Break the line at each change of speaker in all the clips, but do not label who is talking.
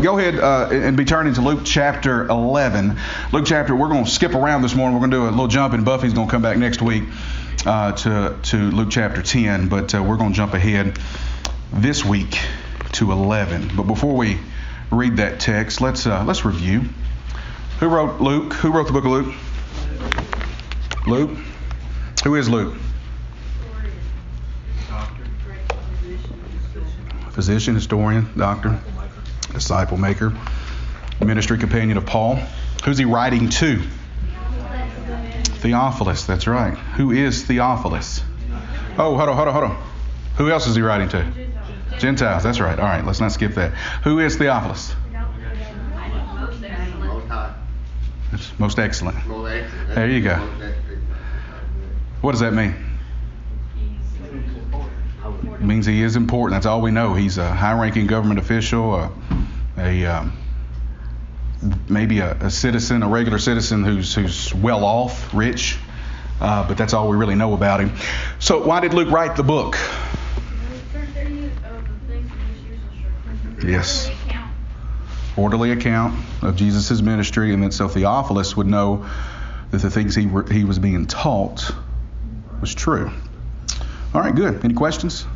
Go ahead uh, and be turning to Luke chapter 11. Luke chapter, we're going to skip around this morning. We're going to do a little jump, and Buffy's going to come back next week uh, to, to Luke chapter 10. But uh, we're going to jump ahead this week to 11. But before we read that text, let's uh, let's review. Who wrote Luke? Who wrote the book of Luke? Luke. Who is Luke? Physician, historian, doctor disciple maker, ministry companion of Paul. Who's he writing to? Theophilus, that's right. Who is Theophilus? Oh, hold on, hold on, hold on. Who else is he writing to? Gentiles, that's right. All right, let's not skip that. Who is Theophilus? It's most excellent. There you go. What does that mean? Means he is important. That's all we know. He's a high-ranking government official, a, a um, maybe a, a, citizen, a regular citizen who's who's well off, rich, uh, but that's all we really know about him. So why did Luke write the book? Yes. Orderly account of Jesus' ministry, and then so Theophilus would know that the things he, were, he was being taught was true. All right, good. Any questions?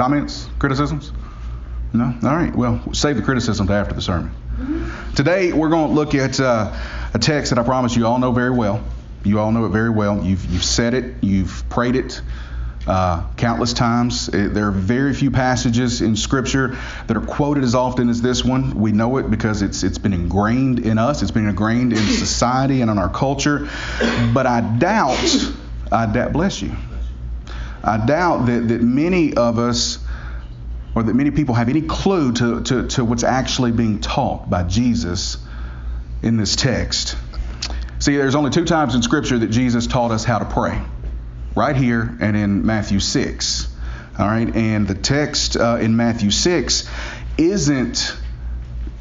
Comments? Criticisms? No? All right. Well, save the criticism to after the sermon. Mm-hmm. Today, we're going to look at uh, a text that I promise you all know very well. You all know it very well. You've, you've said it, you've prayed it uh, countless times. It, there are very few passages in Scripture that are quoted as often as this one. We know it because it's, it's been ingrained in us, it's been ingrained in society and in our culture. But I doubt, I doubt, bless you. I doubt that, that many of us or that many people have any clue to, to, to what's actually being taught by Jesus in this text. See, there's only two times in Scripture that Jesus taught us how to pray right here and in Matthew 6. All right, and the text uh, in Matthew 6 isn't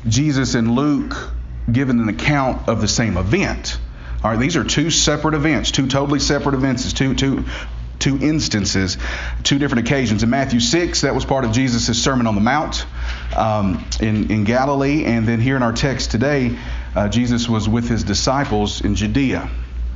Jesus and Luke giving an account of the same event. All right, these are two separate events, two totally separate events. It's two, two two instances, two different occasions. In Matthew 6, that was part of Jesus' Sermon on the Mount um, in, in Galilee. And then here in our text today, uh, Jesus was with his disciples in Judea.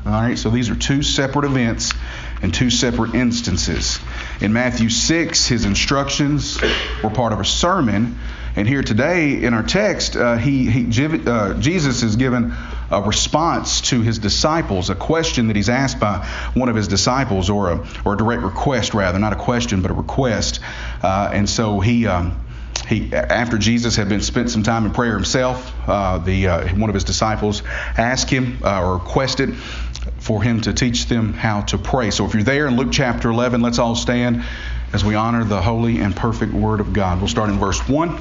All right, so these are two separate events and two separate instances. In Matthew 6, his instructions were part of a sermon. And here today in our text, uh, he, he uh, Jesus is given a response to his disciples, a question that he's asked by one of his disciples, or a, or a direct request, rather, not a question, but a request. Uh, and so he. Um, he, after Jesus had been spent some time in prayer himself, uh, the uh, one of his disciples asked him uh, or requested for him to teach them how to pray. So if you're there in Luke chapter 11, let's all stand as we honor the holy and perfect Word of God. We'll start in verse 1.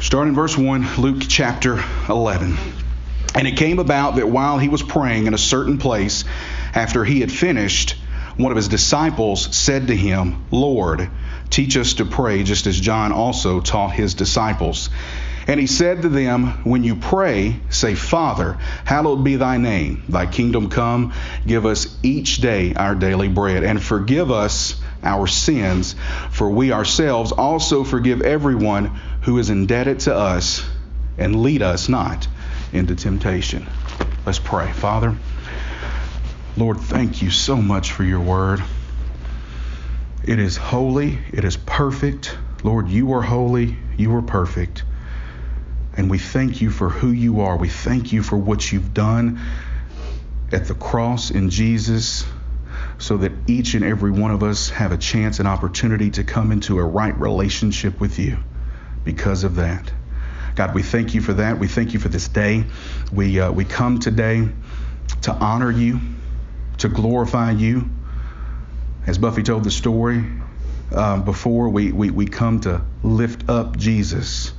Start in verse 1, Luke chapter 11. And it came about that while he was praying in a certain place, after he had finished, one of his disciples said to him, Lord, teach us to pray, just as John also taught his disciples. And he said to them, When you pray, say, Father, hallowed be thy name. Thy kingdom come. Give us each day our daily bread. And forgive us our sins, for we ourselves also forgive everyone who is indebted to us. And lead us not into temptation. Let's pray. Father, Lord, thank you so much for your word. It is holy, it is perfect. Lord, you are holy, you are perfect. And we thank you for who you are. We thank you for what you've done at the cross in Jesus so that each and every one of us have a chance and opportunity to come into a right relationship with you because of that. God, we thank you for that. We thank you for this day. We, uh, we come today to honor you, to glorify you. As Buffy told the story um, before, we, we, we come to lift up Jesus.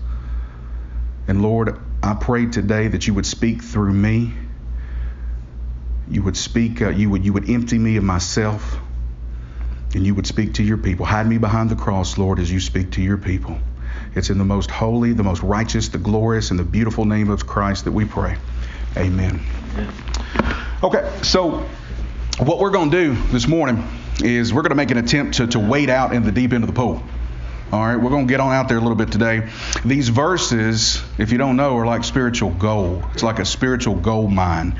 And Lord, I pray today that you would speak through me. You would speak, uh, you, would, you would empty me of myself, and you would speak to your people. Hide me behind the cross, Lord, as you speak to your people. It's in the most holy, the most righteous, the glorious, and the beautiful name of Christ that we pray. Amen. Okay, so what we're going to do this morning is we're going to make an attempt to, to wade out in the deep end of the pool. All right, we're going to get on out there a little bit today. These verses, if you don't know, are like spiritual gold. It's like a spiritual gold mine,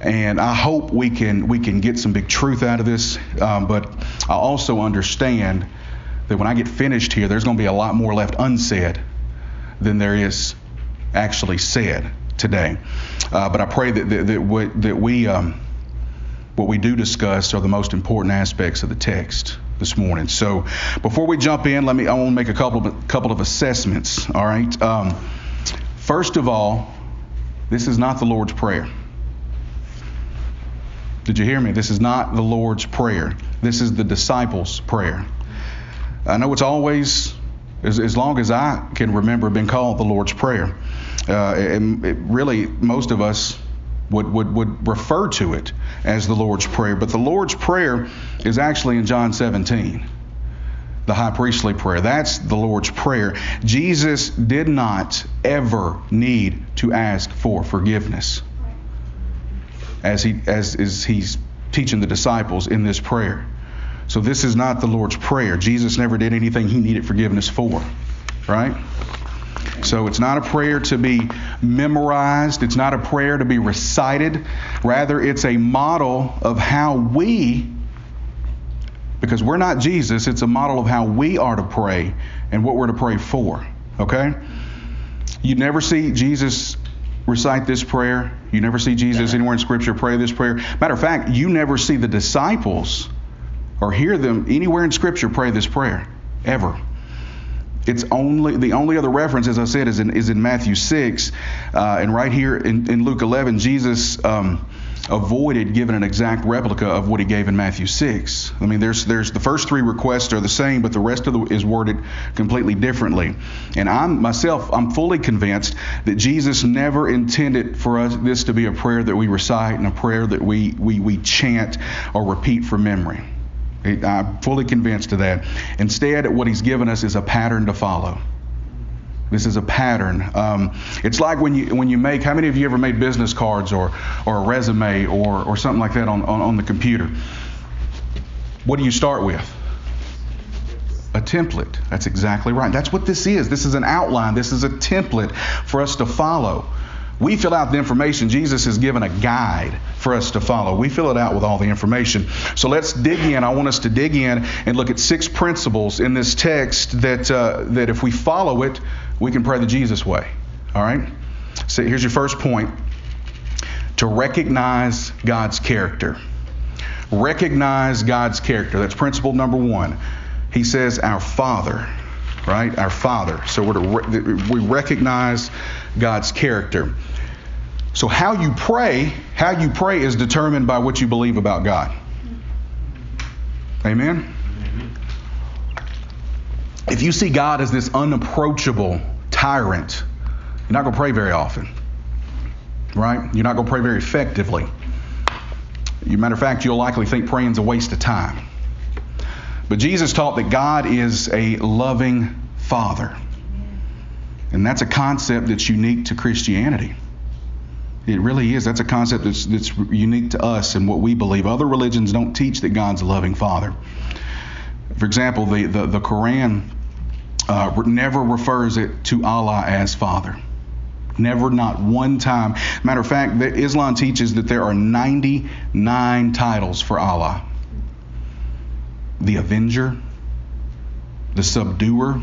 and I hope we can we can get some big truth out of this. Um, but I also understand that when I get finished here, there's going to be a lot more left unsaid than there is actually said today. Uh, but I pray that that, that, we, that we um, what we do discuss are the most important aspects of the text this morning. So before we jump in, let me I want to make a couple of couple of assessments. All right. Um, first of all, this is not the Lord's prayer. Did you hear me? This is not the Lord's prayer. This is the disciples' prayer. I know it's always, as, as long as I can remember, been called the Lord's prayer. Uh, and it really, most of us would, would, would refer to it as the Lord's Prayer. But the Lord's Prayer is actually in John 17, the high priestly prayer. That's the Lord's Prayer. Jesus did not ever need to ask for forgiveness as, he, as, as he's teaching the disciples in this prayer. So this is not the Lord's Prayer. Jesus never did anything he needed forgiveness for, right? So it's not a prayer to be memorized, it's not a prayer to be recited. Rather, it's a model of how we, because we're not Jesus, it's a model of how we are to pray and what we're to pray for. Okay? You never see Jesus recite this prayer. You never see Jesus anywhere in Scripture pray this prayer. Matter of fact, you never see the disciples or hear them anywhere in Scripture pray this prayer, ever. It's only the only other reference, as I said, is in, is in Matthew 6, uh, and right here in, in Luke 11, Jesus um, avoided giving an exact replica of what he gave in Matthew 6. I mean, there's there's the first three requests are the same, but the rest of the is worded completely differently. And I'm myself, I'm fully convinced that Jesus never intended for us this to be a prayer that we recite and a prayer that we we we chant or repeat from memory. I'm fully convinced of that. Instead, what he's given us is a pattern to follow. This is a pattern. Um, it's like when you when you make. How many of you ever made business cards or or a resume or or something like that on, on, on the computer? What do you start with? A template. That's exactly right. That's what this is. This is an outline. This is a template for us to follow. We fill out the information. Jesus has given a guide for us to follow. We fill it out with all the information. So let's dig in. I want us to dig in and look at six principles in this text that uh, that if we follow it, we can pray the Jesus way. All right. So here's your first point: to recognize God's character. Recognize God's character. That's principle number one. He says, "Our Father." Right, our Father. So re- we recognize God's character. So how you pray, how you pray is determined by what you believe about God. Amen. If you see God as this unapproachable tyrant, you're not going to pray very often. Right? You're not going to pray very effectively. As matter of fact, you'll likely think praying's a waste of time. But Jesus taught that God is a loving Father. And that's a concept that's unique to Christianity. It really is. That's a concept that's, that's unique to us and what we believe. Other religions don't teach that God's a loving Father. For example, the, the, the Quran uh, never refers it to Allah as Father. Never, not one time. Matter of fact, Islam teaches that there are 99 titles for Allah the Avenger, the Subduer,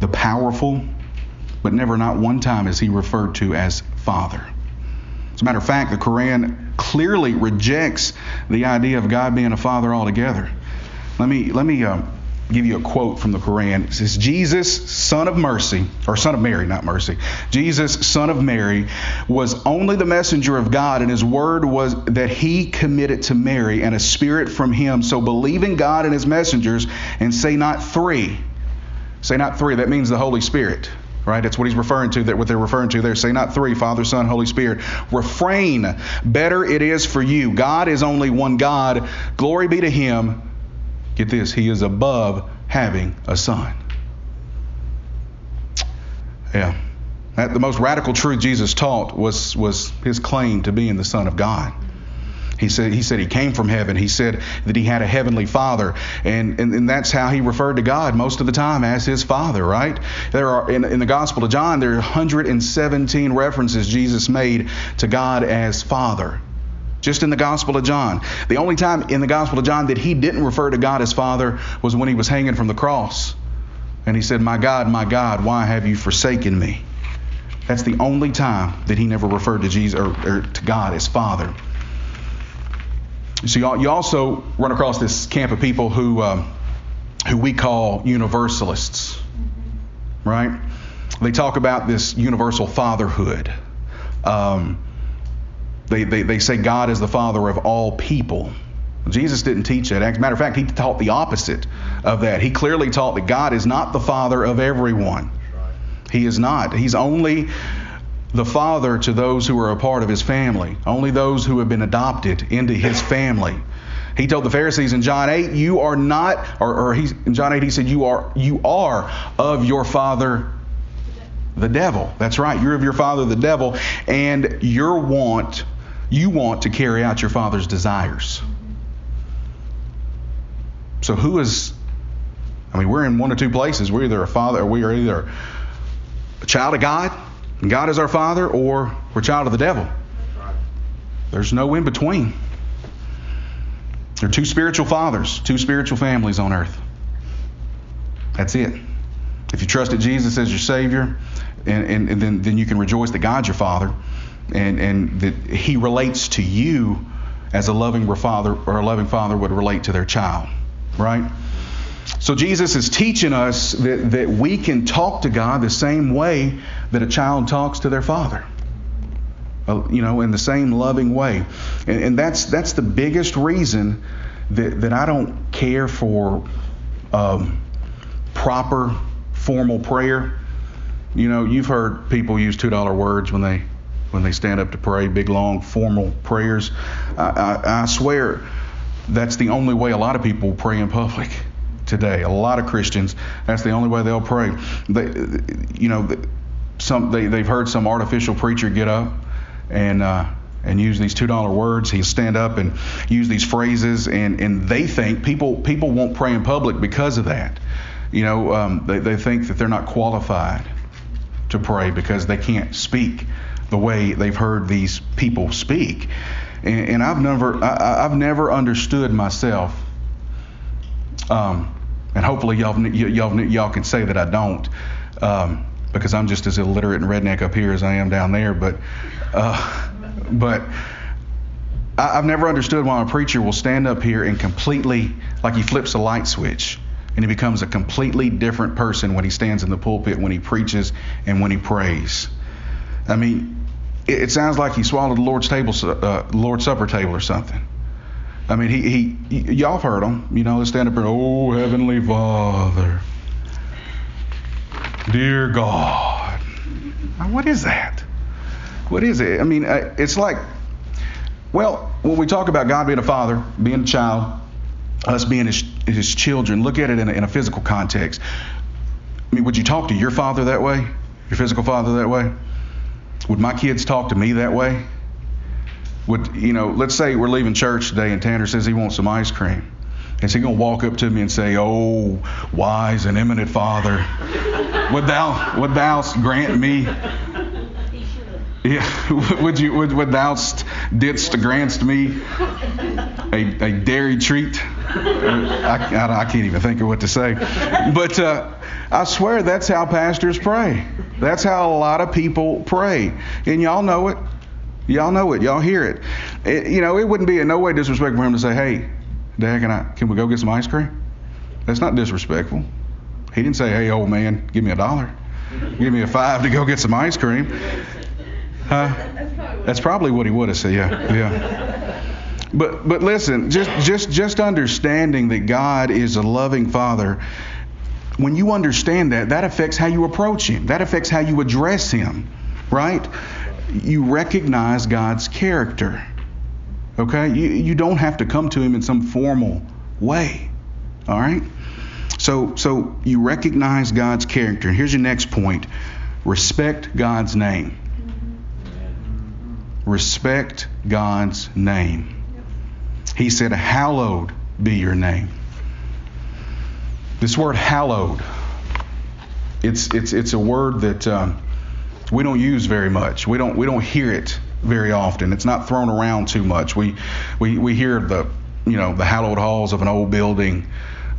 the Powerful, but never, not one time, is he referred to as Father. As a matter of fact, the Quran clearly rejects the idea of God being a father altogether. Let me let me uh, give you a quote from the Quran. It says, "Jesus, son of mercy, or son of Mary, not mercy. Jesus, son of Mary, was only the messenger of God, and his word was that he committed to Mary, and a spirit from him. So believe in God and his messengers, and say not three. Say not three. That means the Holy Spirit." right? That's what he's referring to. That what they're referring to there. Say not three: Father, Son, Holy Spirit. Refrain. Better it is for you. God is only one God. Glory be to Him. Get this. He is above having a son. Yeah. That, the most radical truth Jesus taught was was his claim to being the Son of God. He said he said he came from heaven. He said that he had a heavenly father, and, and, and that's how he referred to God most of the time as his father. Right? There are in, in the Gospel of John there are 117 references Jesus made to God as Father. Just in the Gospel of John. The only time in the Gospel of John that he didn't refer to God as Father was when he was hanging from the cross. And he said, My God, my God, why have you forsaken me? That's the only time that he never referred to Jesus or, or to God as Father. So you also run across this camp of people who um, who we call universalists, right? They talk about this universal fatherhood. Um, they, they, they say God is the father of all people. Jesus didn't teach that. As a matter of fact, he taught the opposite of that. He clearly taught that God is not the father of everyone. He is not. He's only the father to those who are a part of his family, only those who have been adopted into his family. He told the Pharisees in John 8, "You are not," or, or he, in John 8 he said, "You are, you are of your father, the devil." That's right. You're of your father, the devil, and your want, you want to carry out your father's desires. So who is? I mean, we're in one or two places. We're either a father, or we are either a child of God and God is our Father, or we're child of the devil. There's no in between. There are two spiritual fathers, two spiritual families on earth. That's it. If you trusted Jesus as your Savior, and, and, and, then, then you can rejoice that God's your Father, and, and that He relates to you as a loving father or a loving father would relate to their child, right? So Jesus is teaching us that, that we can talk to God the same way that a child talks to their father. Uh, you know, in the same loving way. And, and that's that's the biggest reason that, that I don't care for um, proper formal prayer. You know, you've heard people use two dollar words when they when they stand up to pray, big long formal prayers. I, I, I swear that's the only way a lot of people pray in public today. A lot of Christians, that's the only way they'll pray. They, you know, some they, they've heard some artificial preacher get up and uh, and use these two dollar words. He'll stand up and use these phrases, and and they think people people won't pray in public because of that. You know, um, they they think that they're not qualified to pray because they can't speak the way they've heard these people speak. And, and I've never I, I've never understood myself um, and hopefully y'all, y'all, y'all can say that I don't, um, because I'm just as illiterate and redneck up here as I am down there. But, uh, but I, have never understood why a preacher will stand up here and completely, like he flips a light switch, and he becomes a completely different person when he stands in the pulpit, when he preaches, and when he prays. I mean, it, it sounds like he swallowed the Lord's table, uh, Lord's supper table or something. I mean, he, he, y'all heard him. You know, they stand up and, oh, Heavenly Father, dear God. Now, what is that? What is it? I mean, uh, it's like, well, when we talk about God being a father, being a child, us being his, his children, look at it in a, in a physical context. I mean, would you talk to your father that way? Your physical father that way? Would my kids talk to me that way? would, you know, let's say we're leaving church today and Tanner says he wants some ice cream. Is he going to walk up to me and say, Oh, wise and eminent Father, would thou, would thou grant me? Yeah, would you would, would thou didst grant me a, a dairy treat? I, I, I, can't even think of what to say. But uh, I swear that's how pastors pray. That's how a lot of people pray. And y'all know it. Y'all know it. Y'all hear it. it. You know, it wouldn't be in no way disrespectful for him to say, "Hey, Dad, can I can we go get some ice cream?" That's not disrespectful. He didn't say, "Hey, old man, give me a dollar, give me a five to go get some ice cream." Huh? That's probably what he would have said. Yeah, yeah. But but listen, just just just understanding that God is a loving Father. When you understand that, that affects how you approach Him. That affects how you address Him, right? you recognize God's character. Okay? You, you don't have to come to Him in some formal way. All right? So, so you recognize God's character. Here's your next point respect God's name. Respect God's name. He said, Hallowed be your name. This word hallowed, it's, it's, it's a word that um, we don't use very much. We don't, we don't hear it very often. It's not thrown around too much. We, we, we hear the, you know, the hallowed halls of an old building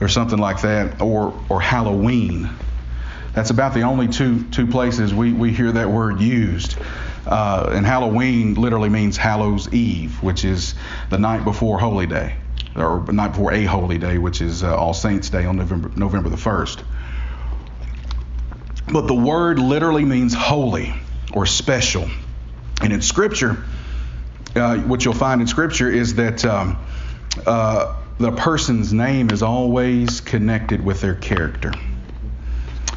or something like that, or, or Halloween. That's about the only two, two places we, we hear that word used. Uh, and Halloween literally means Hallows Eve, which is the night before Holy Day, or night before a holy day, which is uh, All Saints Day on November, November the 1st. But the word literally means holy or special. And in Scripture, uh, what you'll find in Scripture is that um, uh, the person's name is always connected with their character.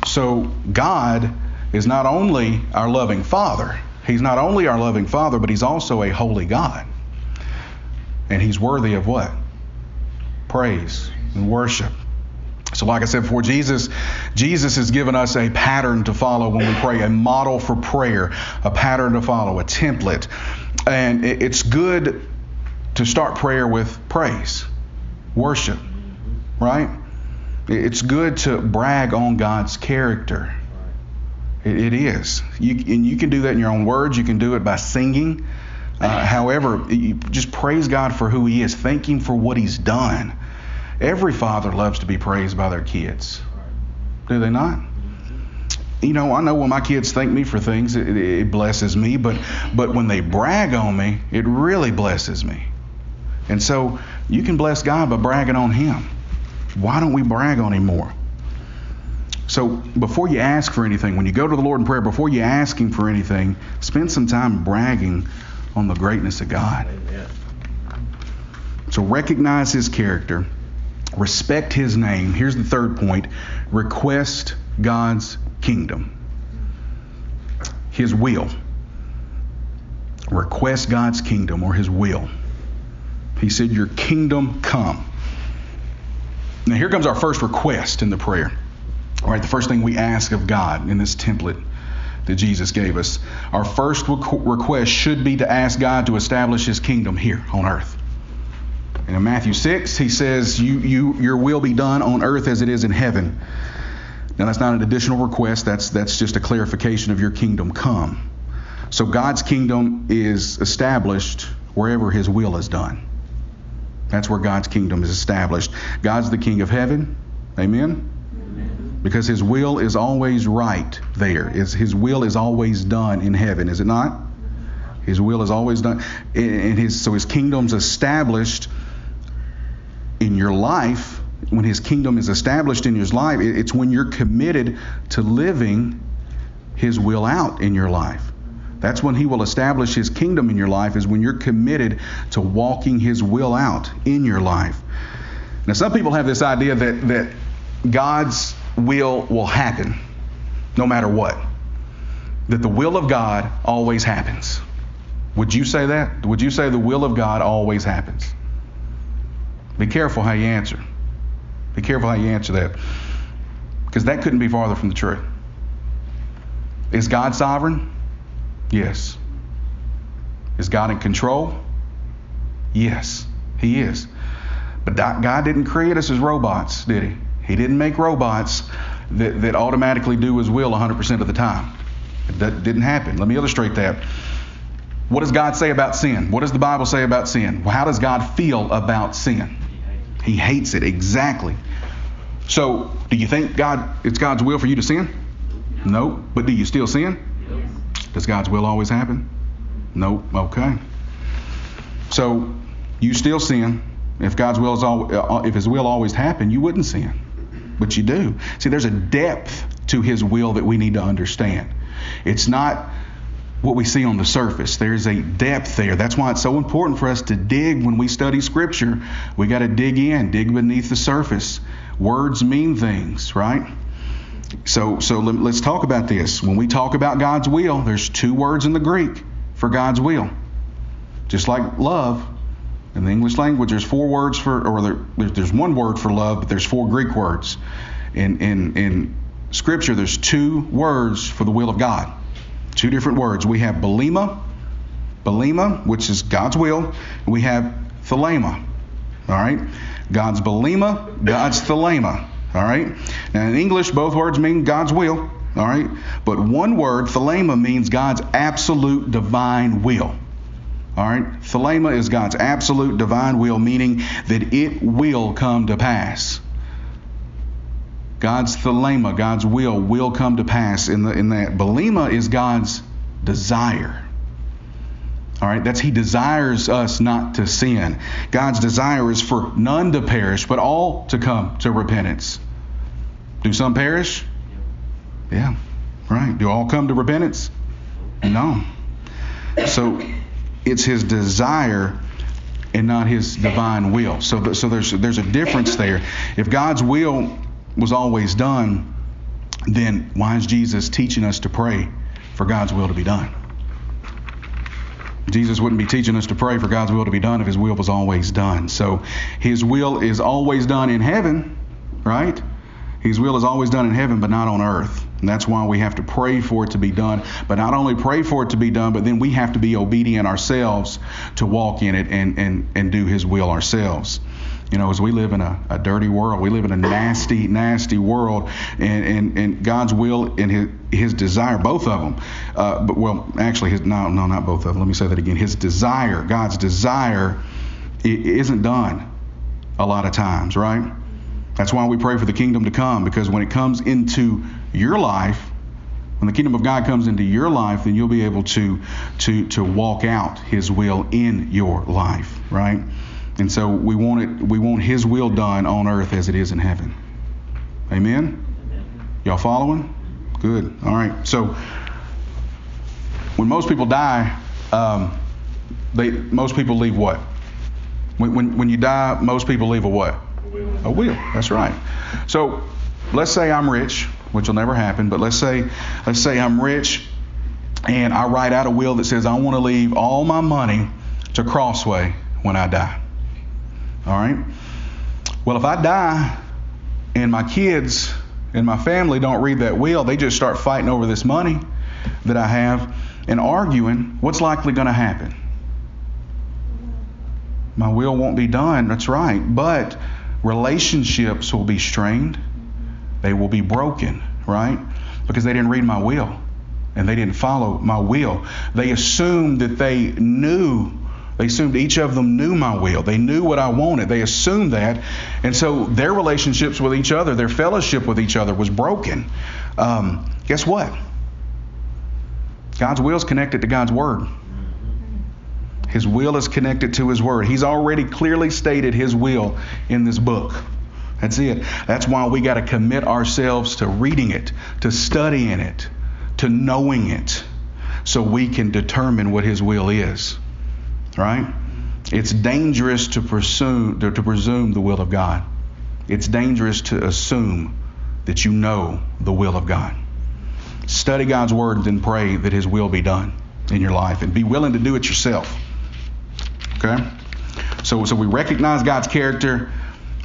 So God is not only our loving Father, He's not only our loving Father, but He's also a holy God. And He's worthy of what? Praise and worship. So, like I said before, Jesus, Jesus has given us a pattern to follow when we pray, a model for prayer, a pattern to follow, a template. And it's good to start prayer with praise, worship, right? It's good to brag on God's character. It, is. You, and you can do that in your own words. You can do it by singing. Uh, however, just praise God for who He is. Thank Him for what He's done. Every father loves to be praised by their kids. Do they not? You know, I know when my kids thank me for things, it, it blesses me. But but when they brag on me, it really blesses me. And so you can bless God by bragging on Him. Why don't we brag on Him more? So before you ask for anything, when you go to the Lord in prayer, before you ask Him for anything, spend some time bragging on the greatness of God. Amen. So recognize His character, respect His name. Here's the third point request God's kingdom, His will. Request God's kingdom or His will. He said, Your kingdom come. Now, here comes our first request in the prayer. All right, the first thing we ask of God in this template that Jesus gave us. Our first request should be to ask God to establish His kingdom here on earth. And in Matthew 6, He says, you, you, Your will be done on earth as it is in heaven. Now, that's not an additional request, that's, that's just a clarification of your kingdom come. So, God's kingdom is established wherever His will is done. That's where God's kingdom is established. God's the king of heaven. Amen? Because his will is always right there. His will is always done in heaven, is it not? His will is always done. And his, so his kingdom's established in your life. When his kingdom is established in your life, it's when you're committed to living his will out in your life. That's when he will establish his kingdom in your life, is when you're committed to walking his will out in your life. Now, some people have this idea that, that God's will will happen no matter what, that the will of God always happens. Would you say that? Would you say the will of God always happens? Be careful how you answer. Be careful how you answer that. Because that couldn't be farther from the truth. Is God sovereign? Yes. Is God in control? Yes, He is. But God didn't create us as robots, did He? He didn't make robots that, that automatically do His will 100% of the time. That didn't happen. Let me illustrate that. What does God say about sin? What does the Bible say about sin? How does God feel about sin? He hates it, exactly. So, do you think God it's God's will for you to sin? No. But do you still sin? Yes. Does God's will always happen? Nope. Okay. So you still sin. If God's will is all, uh, if His will always happened, you wouldn't sin, but you do. See, there's a depth to His will that we need to understand. It's not what we see on the surface. There's a depth there. That's why it's so important for us to dig when we study Scripture. We got to dig in, dig beneath the surface. Words mean things, right? So, so let, us talk about this. When we talk about God's will, there's two words in the Greek for God's will. Just like love, in the English language, there's four words for, or there, there's one word for love, but there's four Greek words. In, in, in Scripture, there's two words for the will of God. Two different words. We have belima, belima, which is God's will, we have thelema, All right? God's Belima, God's Thelema. All right? Now in English, both words mean God's will. All right? But one word, Thelema, means God's absolute divine will. All right? Thelema is God's absolute divine will, meaning that it will come to pass. God's thelema, God's will, will come to pass in, the, in that. Belima is God's desire. All right, that's He desires us not to sin. God's desire is for none to perish, but all to come to repentance. Do some perish? Yeah, right. Do all come to repentance? No. So it's His desire and not His divine will. So, so there's there's a difference there. If God's will was always done, then why is Jesus teaching us to pray for God's will to be done? Jesus wouldn't be teaching us to pray for God's will to be done if His will was always done. So His will is always done in heaven, right? His will is always done in heaven, but not on earth. And that's why we have to pray for it to be done. But not only pray for it to be done, but then we have to be obedient ourselves to walk in it and, and, and do His will ourselves. You know, as we live in a, a dirty world, we live in a nasty, nasty world, and, and, and God's will and His, His desire, both of them. Uh, but well, actually, his no, no, not both of them. Let me say that again. His desire, God's desire, isn't done a lot of times, right? That's why we pray for the kingdom to come, because when it comes into your life, when the kingdom of God comes into your life, then you'll be able to to to walk out His will in your life, right? And so we want it we want his will done on earth as it is in heaven. Amen? Y'all following? Good. All right. So when most people die, um, they most people leave what? When, when, when you die, most people leave a what? A will. A will. That's right. So let's say I'm rich, which will never happen, but let's say let's say I'm rich and I write out a will that says I want to leave all my money to Crossway when I die. All right? Well, if I die and my kids and my family don't read that will, they just start fighting over this money that I have and arguing, what's likely going to happen? My will won't be done, that's right. But relationships will be strained, they will be broken, right? Because they didn't read my will and they didn't follow my will. They assumed that they knew they assumed each of them knew my will. They knew what I wanted. They assumed that. And so their relationships with each other, their fellowship with each other was broken. Um, guess what? God's will is connected to God's word. His will is connected to His word. He's already clearly stated His will in this book. That's it. That's why we got to commit ourselves to reading it, to studying it, to knowing it, so we can determine what His will is right? It's dangerous to presume, to, to presume the will of God. It's dangerous to assume that you know the will of God. Study God's word and pray that His will be done in your life and be willing to do it yourself. Okay? So, so we recognize God's character,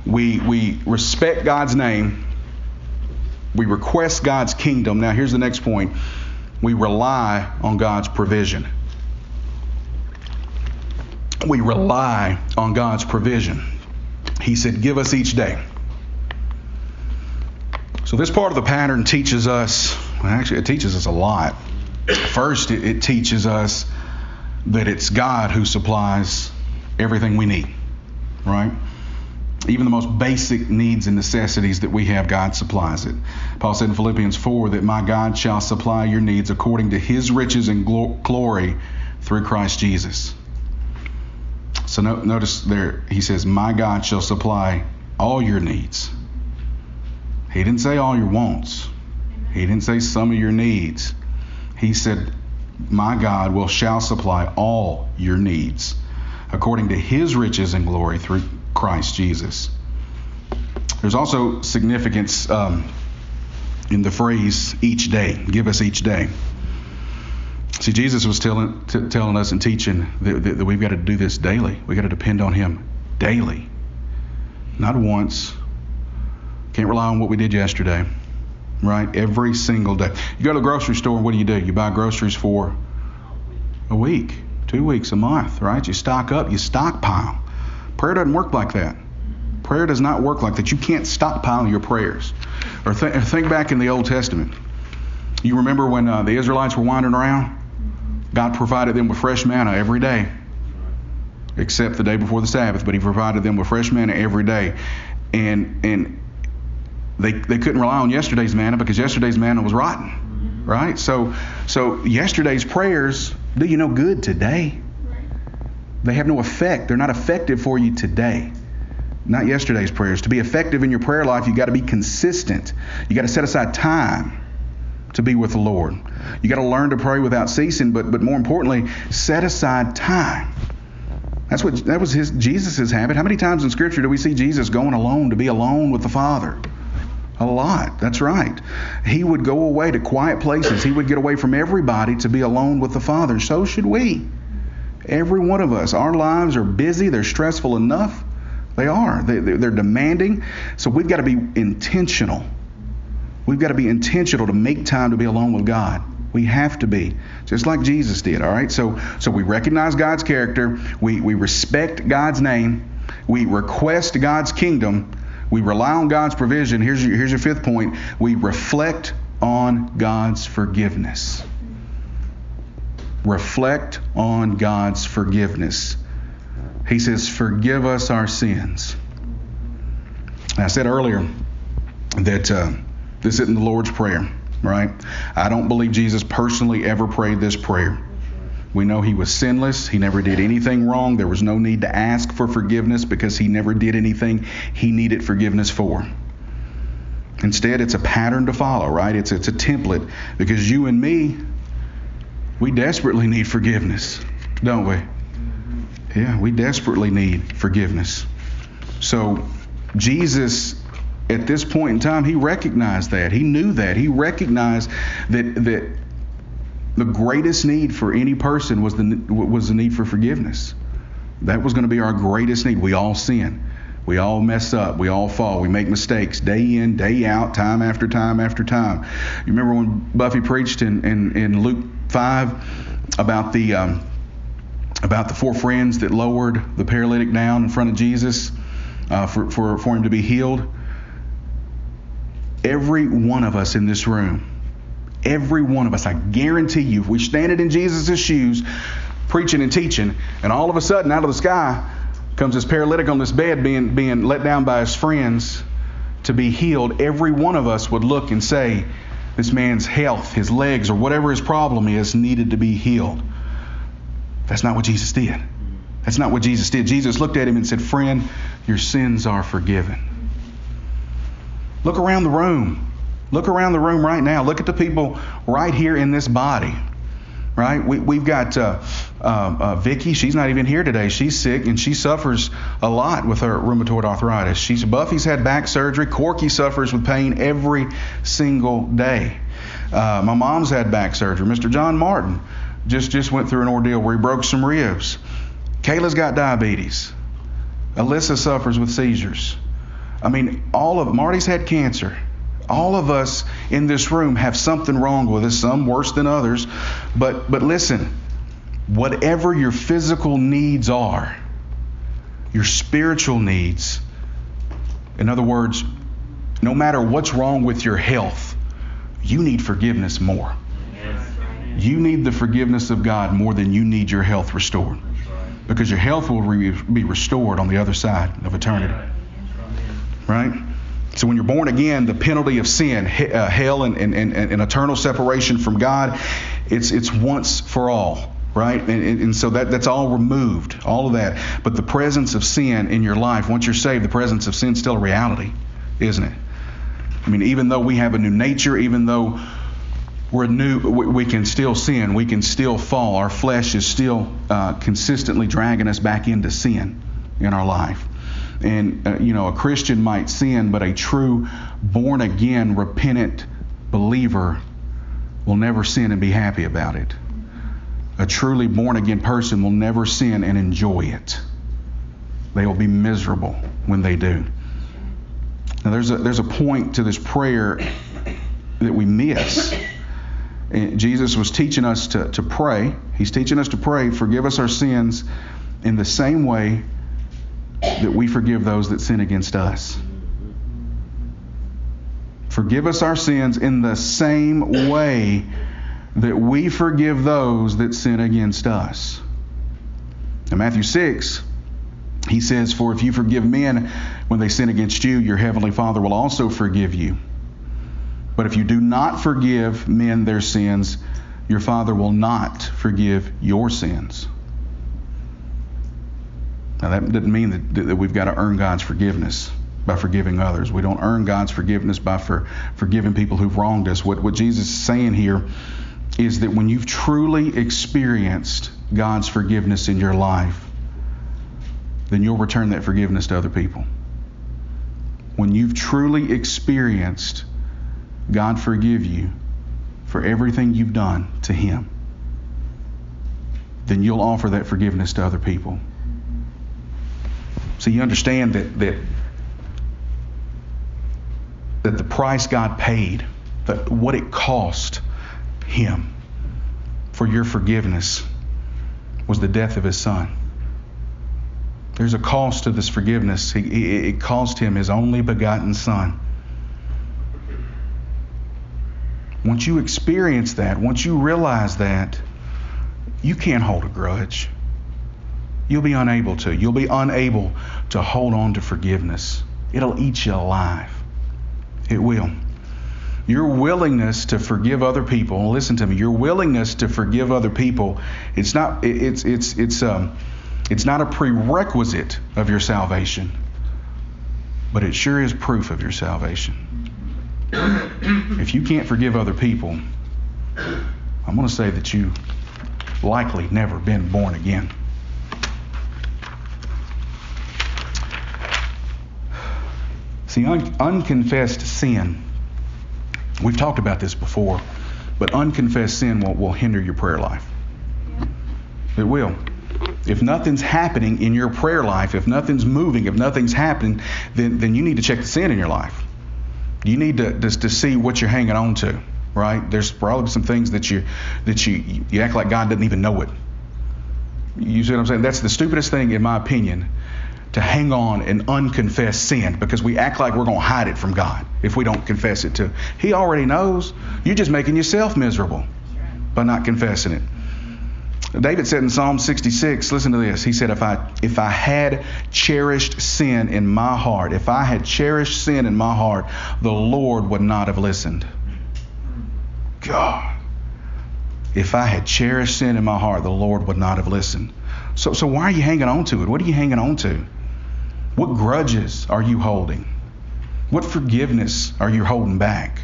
we, we respect God's name, we request God's kingdom. Now, here's the next point we rely on God's provision we rely on God's provision. He said, Give us each day. So, this part of the pattern teaches us, actually, it teaches us a lot. First, it, it teaches us that it's God who supplies everything we need, right? Even the most basic needs and necessities that we have, God supplies it. Paul said in Philippians 4 that my God shall supply your needs according to his riches and glory through Christ Jesus. So no, notice there, he says, My God shall supply all your needs. He didn't say all your wants. He didn't say some of your needs. He said, My God will shall supply all your needs according to his riches and glory through Christ Jesus. There's also significance um, in the phrase each day. Give us each day. See, Jesus was telling, t- telling us and teaching that, that, that we've got to do this daily. We've got to depend on Him daily, not once. Can't rely on what we did yesterday, right? Every single day. You go to the grocery store, what do you do? You buy groceries for a week, two weeks, a month, right? You stock up, you stockpile. Prayer doesn't work like that. Prayer does not work like that. You can't stockpile your prayers. Or th- think back in the Old Testament. You remember when uh, the Israelites were wandering around? God provided them with fresh manna every day, except the day before the Sabbath, but He provided them with fresh manna every day. And, and they, they couldn't rely on yesterday's manna because yesterday's manna was rotten, right? So, so yesterday's prayers do you no good today. They have no effect. They're not effective for you today. Not yesterday's prayers. To be effective in your prayer life, you've got to be consistent. You've got to set aside time to be with the Lord. You've got to learn to pray without ceasing, but but more importantly, set aside time. That's what that was his Jesus' habit. How many times in Scripture do we see Jesus going alone to be alone with the Father? A lot. That's right. He would go away to quiet places. He would get away from everybody to be alone with the Father. So should we. Every one of us. Our lives are busy. They're stressful enough. They are. They, they're demanding. So we've got to be intentional. We've got to be intentional to make time to be alone with God. We have to be, just like Jesus did. All right. So, so we recognize God's character. We we respect God's name. We request God's kingdom. We rely on God's provision. Here's your, here's your fifth point. We reflect on God's forgiveness. Reflect on God's forgiveness. He says, Forgive us our sins. I said earlier that uh, this isn't the Lord's Prayer, right? I don't believe Jesus personally ever prayed this prayer. We know he was sinless. He never did anything wrong. There was no need to ask for forgiveness because he never did anything he needed forgiveness for. Instead, it's a pattern to follow, right? It's, it's a template because you and me, we desperately need forgiveness, don't we? Yeah, we desperately need forgiveness. So, Jesus, at this point in time, he recognized that. He knew that. He recognized that, that the greatest need for any person was the, was the need for forgiveness. That was going to be our greatest need. We all sin. We all mess up. We all fall. We make mistakes day in, day out, time after time after time. You remember when Buffy preached in, in, in Luke 5 about the um, about the four friends that lowered the paralytic down in front of Jesus uh, for, for, for him to be healed? Every one of us in this room, every one of us, I guarantee you, if we stand it in Jesus' shoes, preaching and teaching, and all of a sudden out of the sky comes this paralytic on this bed being, being let down by his friends to be healed, every one of us would look and say, this man's health, his legs, or whatever his problem is, needed to be healed. That's not what Jesus did. That's not what Jesus did. Jesus looked at him and said, Friend, your sins are forgiven. Look around the room. Look around the room right now. Look at the people right here in this body. Right? We, we've got uh, uh, uh, Vicky. She's not even here today. She's sick and she suffers a lot with her rheumatoid arthritis. She's Buffy's had back surgery. Corky suffers with pain every single day. Uh, my mom's had back surgery. Mr. John Martin just just went through an ordeal where he broke some ribs. Kayla's got diabetes. Alyssa suffers with seizures. I mean, all of Marty's had cancer. All of us in this room have something wrong with us, some worse than others. But but listen, whatever your physical needs are, your spiritual needs, in other words, no matter what's wrong with your health, you need forgiveness more. You need the forgiveness of God more than you need your health restored. Because your health will re- be restored on the other side of eternity. Right? So when you're born again, the penalty of sin, uh, hell, and, and, and, and, eternal separation from God, it's, it's once for all. Right? And, and so that, that's all removed, all of that. But the presence of sin in your life, once you're saved, the presence of sin is still a reality, isn't it? I mean, even though we have a new nature, even though we're new, we can still sin. We can still fall. Our flesh is still uh, consistently dragging us back into sin in our life. And, uh, you know, a Christian might sin, but a true, born again, repentant believer will never sin and be happy about it. A truly born again person will never sin and enjoy it. They will be miserable when they do. Now, there's a, there's a point to this prayer that we miss. Jesus was teaching us to, to pray. He's teaching us to pray, forgive us our sins in the same way that we forgive those that sin against us. Forgive us our sins in the same way that we forgive those that sin against us. In Matthew 6, he says, For if you forgive men when they sin against you, your heavenly Father will also forgive you. But if you do not forgive men their sins, your Father will not forgive your sins. Now, that doesn't mean that, that we've got to earn God's forgiveness by forgiving others. We don't earn God's forgiveness by for, forgiving people who've wronged us. What, what Jesus is saying here is that when you've truly experienced God's forgiveness in your life, then you'll return that forgiveness to other people. When you've truly experienced God forgive you for everything you've done to Him, then you'll offer that forgiveness to other people. So you understand that that that the price God paid, that what it cost Him for your forgiveness was the death of His Son. There's a cost to this forgiveness. It cost Him His only begotten Son. Once you experience that, once you realize that, you can't hold a grudge. You'll be unable to. You'll be unable to hold on to forgiveness. It'll eat you alive. It will. Your willingness to forgive other people, listen to me, your willingness to forgive other people, it's not it's it's it's um it's not a prerequisite of your salvation, but it sure is proof of your salvation. if you can't forgive other people, I'm going to say that you likely never been born again. See, un- unconfessed sin, we've talked about this before, but unconfessed sin will, will hinder your prayer life. It will. If nothing's happening in your prayer life, if nothing's moving, if nothing's happening, then, then you need to check the sin in your life. You need to, to, to see what you're hanging on to, right? There's probably some things that you that you you act like God doesn't even know it. You see what I'm saying? That's the stupidest thing, in my opinion, to hang on in unconfessed sin because we act like we're going to hide it from God if we don't confess it to. He already knows. You're just making yourself miserable by not confessing it. David said in Psalm 66, listen to this. He said, if I if I had cherished sin in my heart, if I had cherished sin in my heart, the Lord would not have listened. God. If I had cherished sin in my heart, the Lord would not have listened. So so why are you hanging on to it? What are you hanging on to? What grudges are you holding? What forgiveness are you holding back?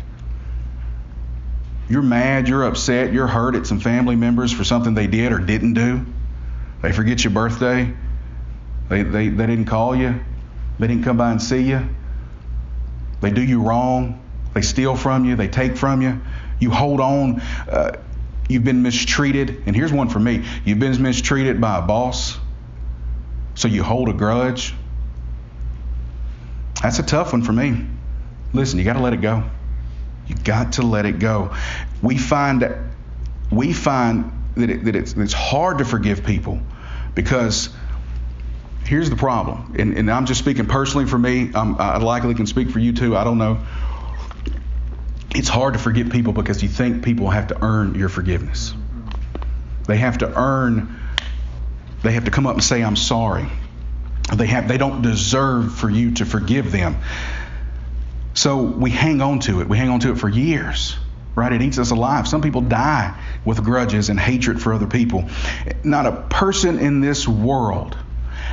You're mad, you're upset, you're hurt at some family members for something they did or didn't do. They forget your birthday. They, they, they didn't call you. They didn't come by and see you. They do you wrong. They steal from you. They take from you. You hold on. Uh, you've been mistreated. And here's one for me you've been mistreated by a boss, so you hold a grudge. That's a tough one for me. Listen, you got to let it go. You got to let it go. We find that we find that, it, that it's, it's hard to forgive people because here's the problem, and, and I'm just speaking personally for me. I'm, I likely can speak for you too. I don't know. It's hard to forgive people because you think people have to earn your forgiveness. They have to earn. They have to come up and say, "I'm sorry." They have. They don't deserve for you to forgive them. So we hang on to it. We hang on to it for years, right? It eats us alive. Some people die with grudges and hatred for other people. Not a person in this world,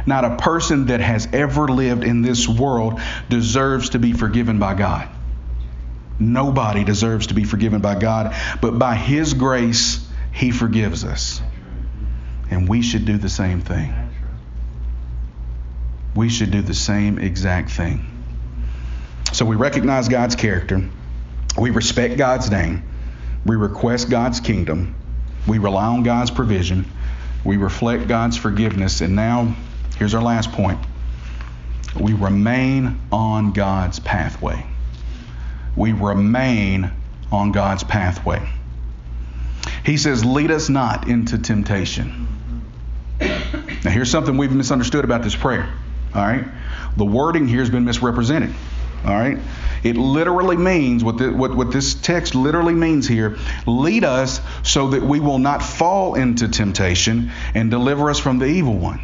not a person that has ever lived in this world deserves to be forgiven by God. Nobody deserves to be forgiven by God, but by His grace, He forgives us. And we should do the same thing. We should do the same exact thing. So we recognize God's character. We respect God's name. We request God's kingdom. We rely on God's provision. We reflect God's forgiveness. And now, here's our last point we remain on God's pathway. We remain on God's pathway. He says, Lead us not into temptation. Now, here's something we've misunderstood about this prayer. All right? The wording here has been misrepresented. All right? It literally means, what, the, what, what this text literally means here, lead us so that we will not fall into temptation and deliver us from the evil one.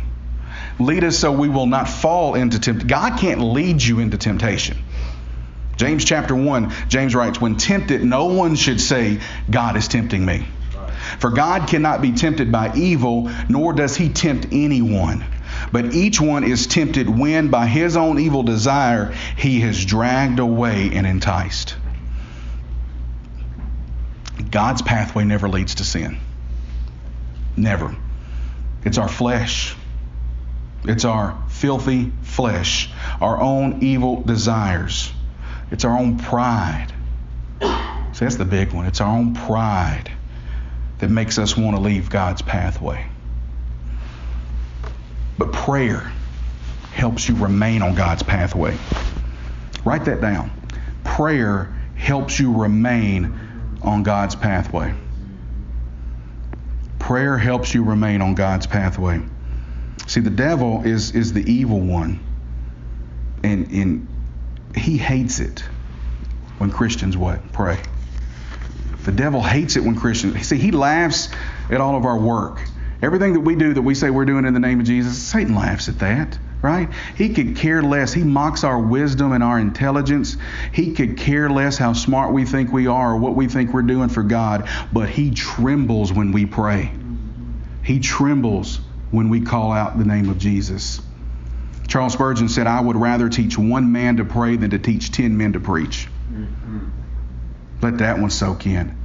Lead us so we will not fall into temptation. God can't lead you into temptation. James chapter 1, James writes, When tempted, no one should say, God is tempting me. For God cannot be tempted by evil, nor does he tempt anyone. But each one is tempted when, by his own evil desire, he is dragged away and enticed. God's pathway never leads to sin. Never. It's our flesh. It's our filthy flesh, our own evil desires. It's our own pride. See, that's the big one. It's our own pride that makes us want to leave God's pathway. But prayer helps you remain on God's pathway. Write that down. Prayer helps you remain on God's pathway. Prayer helps you remain on God's pathway. See, the devil is, is the evil one, and, and he hates it when Christians what? Pray. The devil hates it when Christians. See, he laughs at all of our work. Everything that we do that we say we're doing in the name of Jesus, Satan laughs at that, right? He could care less. He mocks our wisdom and our intelligence. He could care less how smart we think we are or what we think we're doing for God, but he trembles when we pray. He trembles when we call out the name of Jesus. Charles Spurgeon said, I would rather teach one man to pray than to teach ten men to preach. Mm-hmm. Let that one soak in.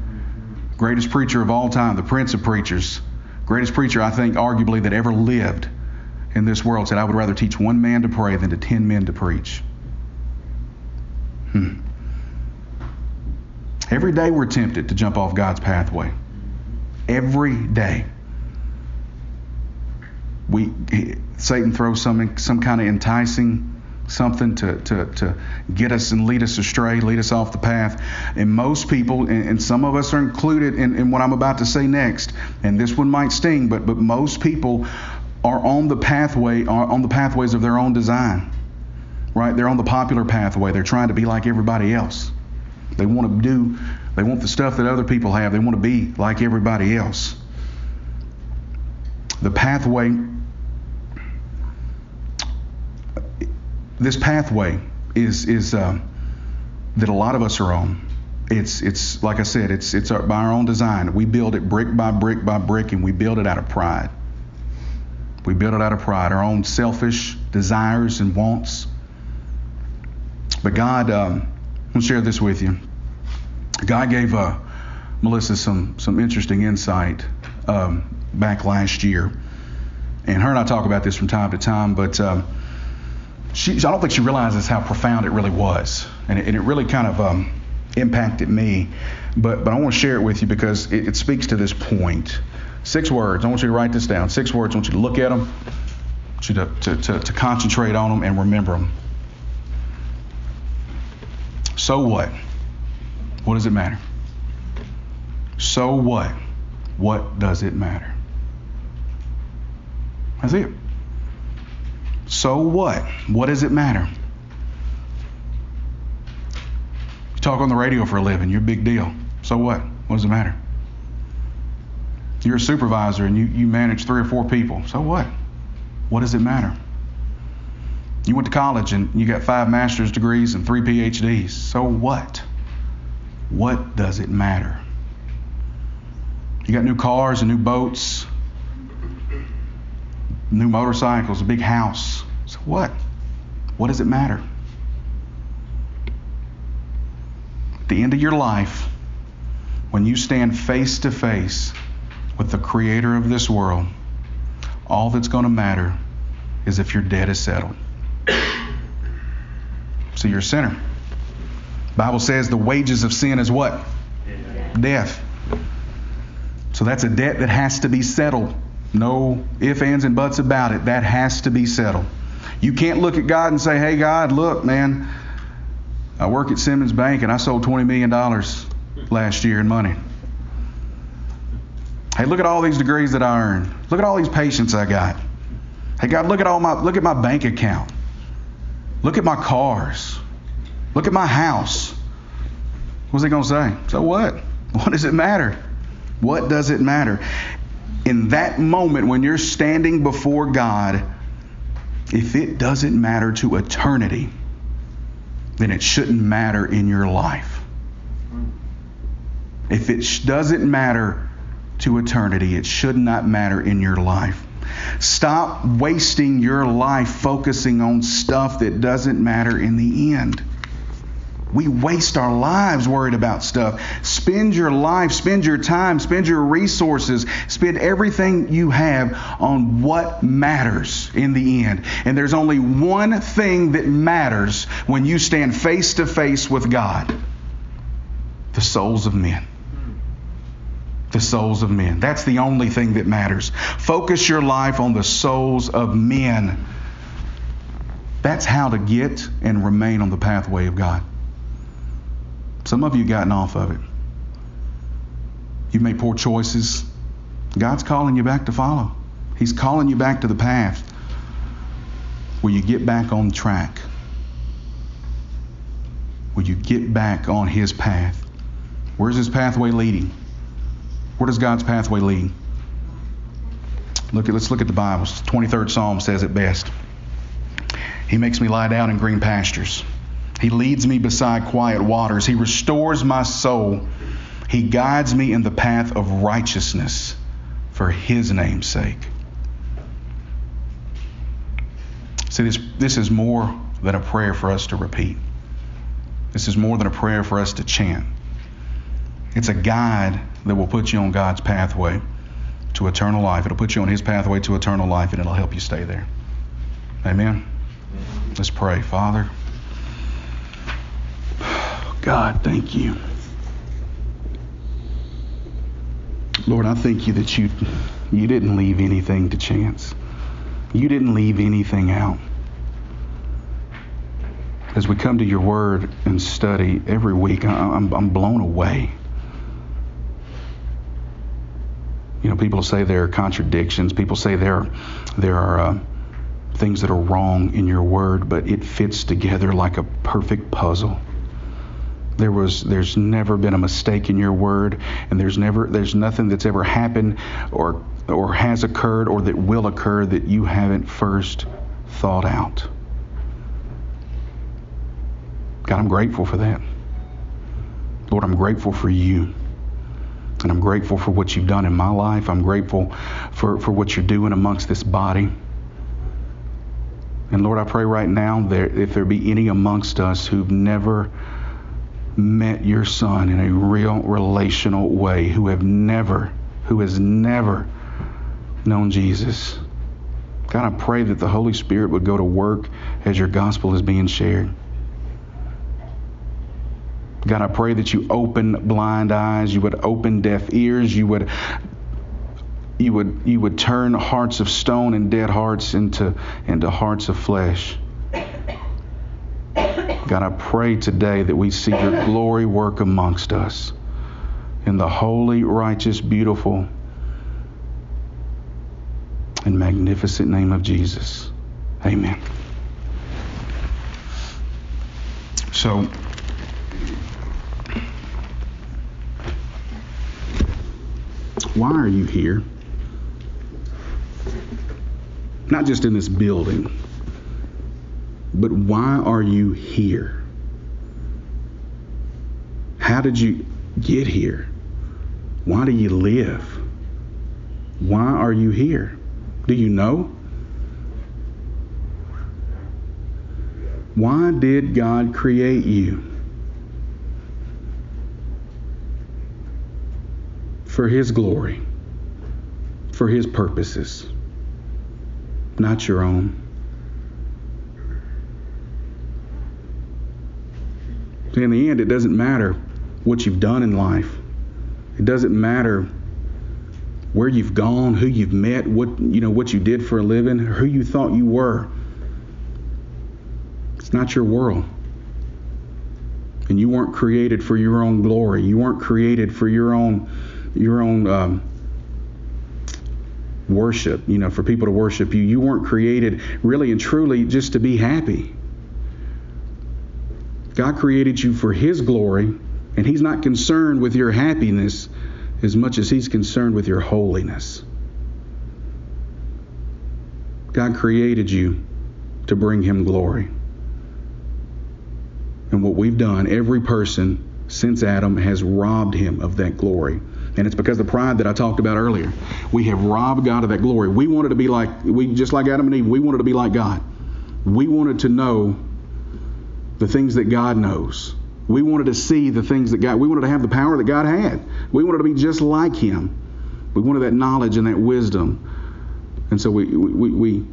Greatest preacher of all time, the prince of preachers, greatest preacher, I think, arguably, that ever lived in this world said, I would rather teach one man to pray than to ten men to preach. Hmm. Every day we're tempted to jump off God's pathway. Every day. We Satan throws some some kind of enticing something to, to, to get us and lead us astray, lead us off the path. And most people, and, and some of us are included in, in what I'm about to say next, and this one might sting, but, but most people are on the pathway, are on the pathways of their own design. Right? They're on the popular pathway. They're trying to be like everybody else. They want to do, they want the stuff that other people have. They want to be like everybody else. The pathway this pathway is is uh, that a lot of us are on. It's it's like I said, it's it's our, by our own design. We build it brick by brick by brick, and we build it out of pride. We build it out of pride, our own selfish desires and wants. But God, um, I'll share this with you. God gave uh, Melissa some some interesting insight um, back last year, and her and I talk about this from time to time, but. Um, she, I don't think she realizes how profound it really was, and it, and it really kind of um, impacted me. But but I want to share it with you because it, it speaks to this point. Six words. I want you to write this down. Six words. I want you to look at them. I want you to, to, to, to concentrate on them and remember them. So what? What does it matter? So what? What does it matter? That's it. So what? What does it matter? You talk on the radio for a living, you're a big deal. So what? What does it matter? You're a supervisor and you, you manage three or four people. So what? What does it matter? You went to college and you got five master's degrees and three PhDs. So what? What does it matter? You got new cars and new boats new motorcycles, a big house. So what? What does it matter? At the end of your life, when you stand face to face with the creator of this world, all that's going to matter is if your debt is settled. So you're a sinner. Bible says the wages of sin is what? Death. So that's a debt that has to be settled. No ifs, ands, and buts about it. That has to be settled. You can't look at God and say, hey, God, look, man, I work at Simmons Bank and I sold $20 million last year in money. Hey, look at all these degrees that I earned. Look at all these patients I got. Hey, God, look at all my look at my bank account. Look at my cars. Look at my house. What's he to say? So what? What does it matter? What does it matter? In that moment when you're standing before God, if it doesn't matter to eternity, then it shouldn't matter in your life. If it doesn't matter to eternity, it should not matter in your life. Stop wasting your life focusing on stuff that doesn't matter in the end. We waste our lives worried about stuff. Spend your life, spend your time, spend your resources, spend everything you have on what matters in the end. And there's only one thing that matters when you stand face to face with God the souls of men. The souls of men. That's the only thing that matters. Focus your life on the souls of men. That's how to get and remain on the pathway of God. Some of you've gotten off of it. You've made poor choices. God's calling you back to follow. He's calling you back to the path where you get back on track. Will you get back on His path? Where's His pathway leading? Where does God's pathway lead? Look at, let's look at the Bible. 23rd Psalm says it best. He makes me lie down in green pastures. He leads me beside quiet waters. He restores my soul. He guides me in the path of righteousness for His name's sake. See, this, this is more than a prayer for us to repeat. This is more than a prayer for us to chant. It's a guide that will put you on God's pathway to eternal life. It'll put you on His pathway to eternal life, and it'll help you stay there. Amen? Let's pray. Father, God, thank you. Lord, I thank you that you you didn't leave anything to chance. You didn't leave anything out. As we come to your word and study every week, I'm, I'm blown away. You know, people say there are contradictions. People say there, there are uh, things that are wrong in your word, but it fits together like a perfect puzzle. There was there's never been a mistake in your word and there's never there's nothing that's ever happened or or has occurred or that will occur that you haven't first thought out. God, I'm grateful for that. Lord, I'm grateful for you. And I'm grateful for what you've done in my life. I'm grateful for, for what you're doing amongst this body. And Lord, I pray right now that if there be any amongst us who've never met your son in a real relational way, who have never, who has never known Jesus. God, I pray that the Holy Spirit would go to work as your gospel is being shared. God, I pray that you open blind eyes, you would open deaf ears, you would you would you would turn hearts of stone and dead hearts into into hearts of flesh. God, I pray today that we see your glory work amongst us. In the holy, righteous, beautiful, and magnificent name of Jesus. Amen. So, why are you here? Not just in this building but why are you here? How did you get here? Why do you live? Why are you here? Do you know? Why did God create you? For His glory, for His purposes, not your own. In the end, it doesn't matter what you've done in life. It doesn't matter where you've gone, who you've met, what you know, what you did for a living, who you thought you were. It's not your world. And you weren't created for your own glory. You weren't created for your own your own um, worship. You know, for people to worship you. You weren't created really and truly just to be happy. God created you for His glory, and He's not concerned with your happiness as much as He's concerned with your holiness. God created you to bring Him glory. And what we've done, every person since Adam has robbed Him of that glory. And it's because of the pride that I talked about earlier. We have robbed God of that glory. We wanted to be like, we just like Adam and Eve, we wanted to be like God. We wanted to know the things that God knows. We wanted to see the things that God, we wanted to have the power that God had. We wanted to be just like Him. We wanted that knowledge and that wisdom. And so we, we, we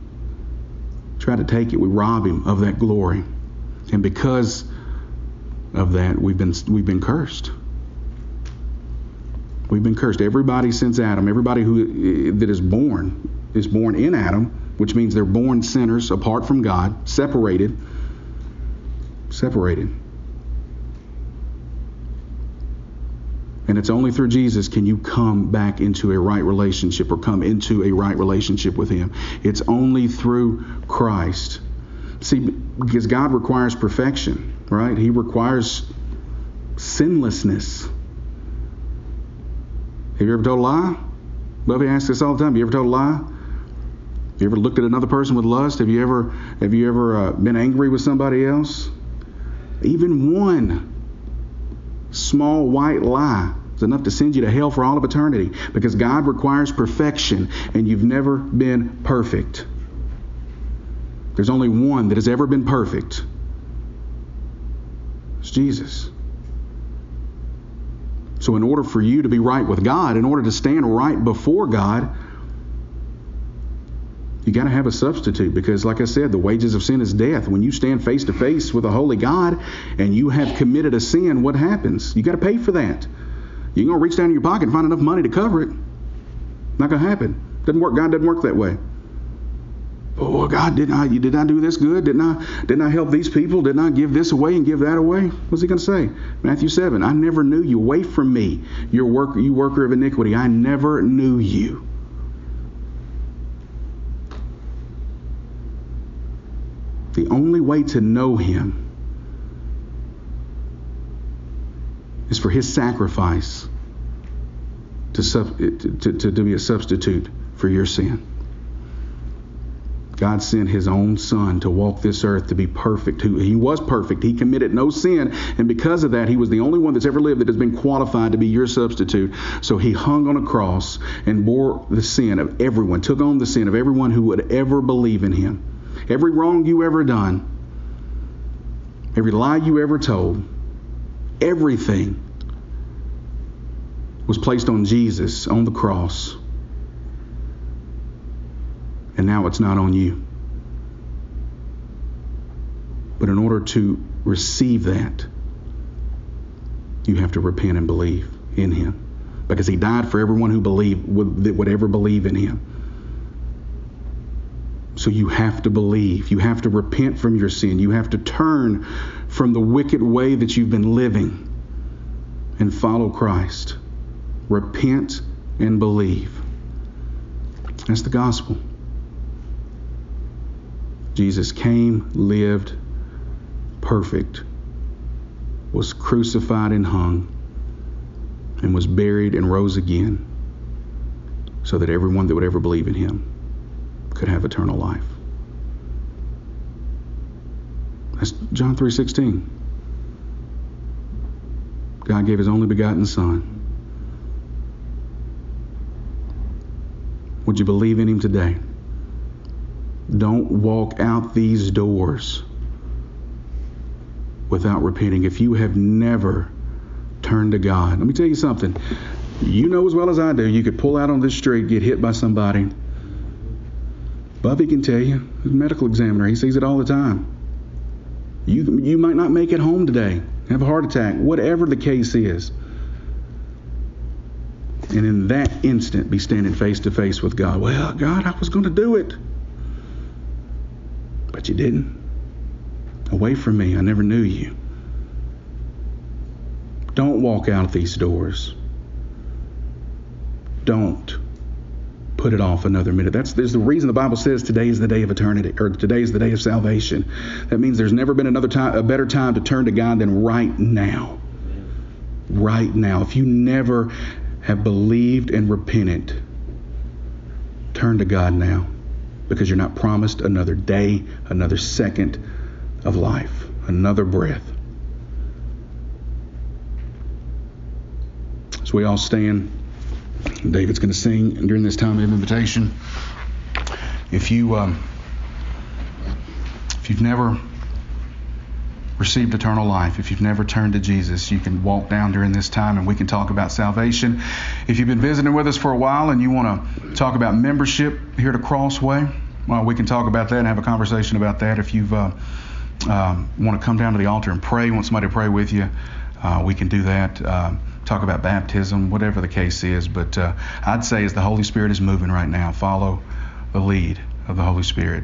try to take it, we rob Him of that glory. And because of that, we've been, we've been cursed. We've been cursed. Everybody since Adam, everybody who that is born is born in Adam, which means they're born sinners apart from God, separated. Separated. And it's only through Jesus can you come back into a right relationship or come into a right relationship with Him. It's only through Christ. See, because God requires perfection, right? He requires sinlessness. Have you ever told a lie? Buffy asks this all the time. Have you ever told a lie? Have you ever looked at another person with lust? Have you ever have you ever uh, been angry with somebody else? Even one small white lie is enough to send you to hell for all of eternity because God requires perfection and you've never been perfect. There's only one that has ever been perfect. It's Jesus. So, in order for you to be right with God, in order to stand right before God, you got to have a substitute because, like I said, the wages of sin is death. When you stand face to face with a holy God and you have committed a sin, what happens? You got to pay for that. You're going to reach down in your pocket and find enough money to cover it. Not going to happen. Doesn't work. God doesn't work that way. Oh God, didn't I did I do this good? Didn't I didn't I help these people? Didn't I give this away and give that away? What's he gonna say? Matthew seven, I never knew you. Away from me, your worker, you worker of iniquity. I never knew you. The only way to know him is for his sacrifice to, sub, to, to, to be a substitute for your sin. God sent his own son to walk this earth to be perfect. He was perfect. He committed no sin. And because of that, he was the only one that's ever lived that has been qualified to be your substitute. So he hung on a cross and bore the sin of everyone, took on the sin of everyone who would ever believe in him. Every wrong you ever done, every lie you ever told, everything was placed on Jesus on the cross and now it's not on you. But in order to receive that, you have to repent and believe in Him. Because He died for everyone who believe would, that would ever believe in Him. So you have to believe. You have to repent from your sin. You have to turn from the wicked way that you've been living and follow Christ. Repent and believe. That's the gospel. Jesus came, lived, perfect, was crucified and hung, and was buried and rose again so that everyone that would ever believe in him could have eternal life. That's John 3:16. God gave his only begotten son. Would you believe in him today? Don't walk out these doors without repenting. If you have never turned to God, let me tell you something. You know as well as I do, you could pull out on this street, get hit by somebody. Buffy can tell you, a medical examiner, he sees it all the time. You, you might not make it home today, have a heart attack, whatever the case is. And in that instant, be standing face to face with God. Well, God, I was going to do it but you didn't. Away from me, I never knew you. Don't walk out of these doors. Don't put it off another minute. That's there's the reason the Bible says today is the day of eternity, or today is the day of salvation. That means there's never been another time, a better time to turn to God than right now. Right now. If you never have believed and repented, turn to God now, because you're not promised another day, another second of life, another breath. So we all stand. David's going to sing during this time of invitation. If you um, if you've never received eternal life, if you've never turned to Jesus, you can walk down during this time and we can talk about salvation. If you've been visiting with us for a while and you want to talk about membership here at Crossway, well, we can talk about that and have a conversation about that. If you've uh, um, want to come down to the altar and pray, want somebody to pray with you, uh, we can do that. Um, talk about baptism, whatever the case is. But uh, I'd say as the Holy Spirit is moving right now, follow the lead of the Holy Spirit.